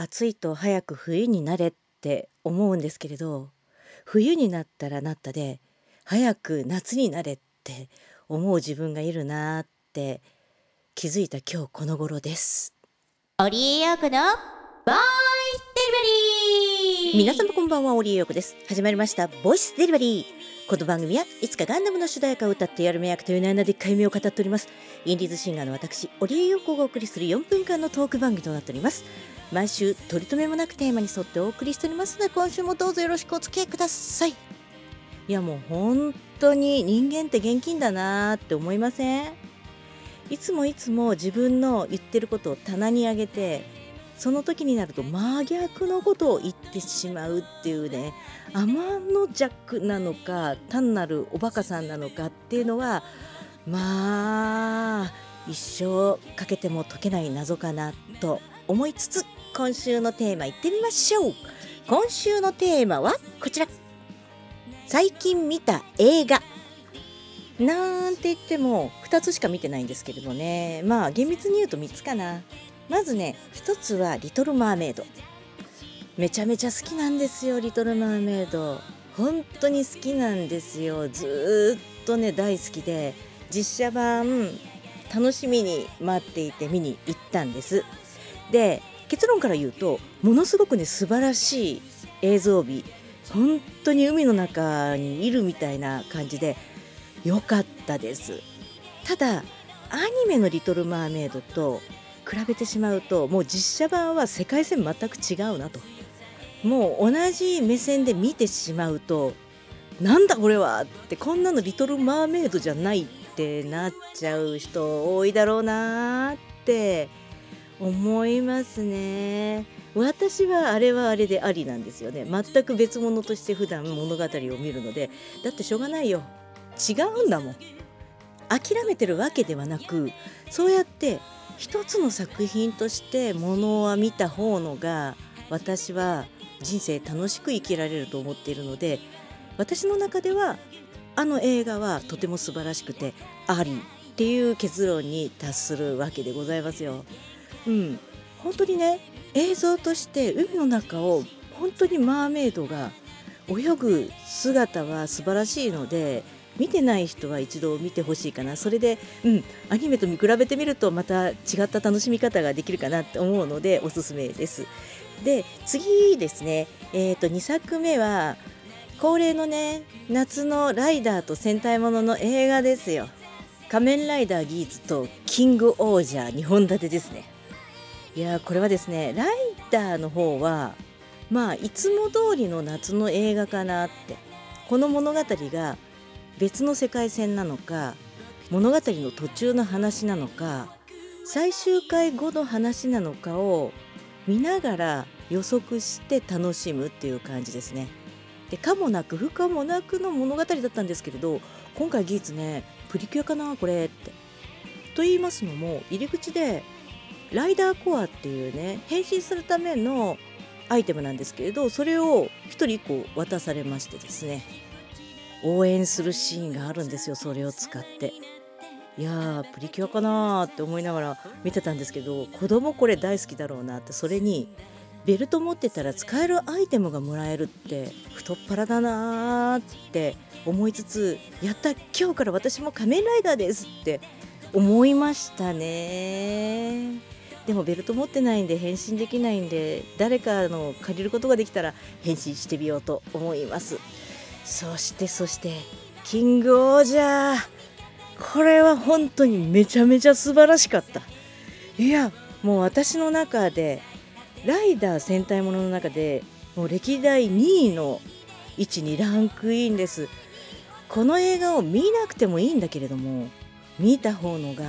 暑いと早く冬になれって思うんですけれど冬になったらなったで早く夏になれって思う自分がいるなって気づいた今日この頃ですオリエヨのボイスデリバリー。皆様こんばんはオリエヨです。始まりましたボイスデリバリー。この番組はいつかガンダムの主題歌を歌ってやる目役という名でっかい目を語っております。インディーズシンガーの私オリエヨがお送りする4分間のトーク番組となっております毎週取り留めもなくテーマに沿ってお送りしておりますので今週もどうぞよろしくお付き合いください。いやもう本当に人間って現金だなーって思いません？いつもいつも自分の言ってることを棚に上げてその時になると真逆のことを言ってしまうっていうね天の弱なのか単なるおバカさんなのかっていうのはまあ一生かけても解けない謎かなと思いつつ今週のテーマいってみましょう。今週のテーマはこちら。最近見た映画。なんて言っても2つしか見てないんですけれどね。まあ厳密に言うと3つかな。まずね1つは「リトル・マーメイド」めちゃめちゃ好きなんですよ「リトル・マーメイド」本当に好きなんですよ。ずっとね大好きで。実写版楽しみに待っていて見に行ったんです。で結論から言うとものすごくね素晴らしい映像美本当に海の中にいるみたいな感じで良かったです。ただアニメの「リトル・マーメイド」と比べてしまうともう実写版は世界線全く違うなと。もう同じ目線で見てしまうとなんだこれはってこんなの「リトル・マーメイド」じゃないってなっちゃう人多いだろうなって思いますね。私はあれはあれでありなんですよね。全く別物として普段物語を見るので。だってしょうがないよ。違うんだもん。諦めてるわけではなくそうやって一つの作品としてものは見た方のが私は人生楽しく生きられると思っているので私の中ではあの映画はとても素晴らしくてありっていう結論に達するわけでございますよ。うん、本当にね映像として海の中を本当にマーメイドが泳ぐ姿は素晴らしいので見てない人は一度見てほしいかなそれで、うん、アニメと見比べてみるとまた違った楽しみ方ができるかなと思うのでおすすめです。で次ですね、えー、と2作目は恒例のね夏のライダーと戦隊ものの映画ですよ。仮面ライダーギーツとキングオージャー2本立てですね。いやこれはですねライダーの方はまあいつも通りの夏の映画かなってこの物語が別の世界線なのか物語の途中の話なのか最終回後の話なのかを見ながら予測して楽しむっていう感じですね。でかもなく不可もなくの物語だったんですけれど今回ギーツねプリキュアかなこれって。と言いますのも入り口でライダーコアっていうね変身するためのアイテムなんですけれどそれを1人1個渡されましてですね。応援するシーンがあるんですよそれを使って。いやープリキュアかなーって思いながら見てたんですけど子供これ大好きだろうなってそれにベルト持ってたら使えるアイテムがもらえるって太っ腹だなーって思いつつやった今日から私も仮面ライダーですって思いましたねでもベルト持ってないんで変身できないんで誰かの借りることができたら変身してみようと思います。そしてそしてキングオージャー。これは本当にめちゃめちゃ素晴らしかった。いやもう私の中でライダー戦隊ものの中でもう歴代2位の位置にランクインです。この映画を見なくてもいいんだけれども見た方のが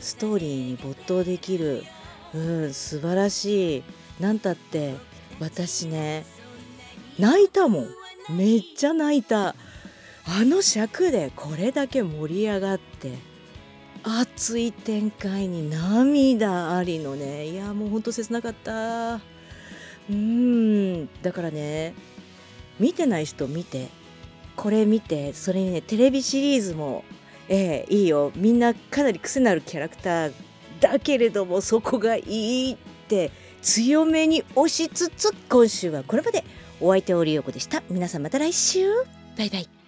ストーリーに没頭できる。うん素晴らしい。なんたって私ね泣いたもん。めっちゃ泣いた。あの尺でこれだけ盛り上がって熱い展開に涙ありのね。いやもうほんと切なかった。うんだからね見てない人見て。これ見てそれにねテレビシリーズもええいいよ。みんなかなり癖のあるキャラクターだけれどもそこがいいって強めに押しつつ今週はこれまで。お相手はオリエヨコでした。皆さんまた来週。バイバイ。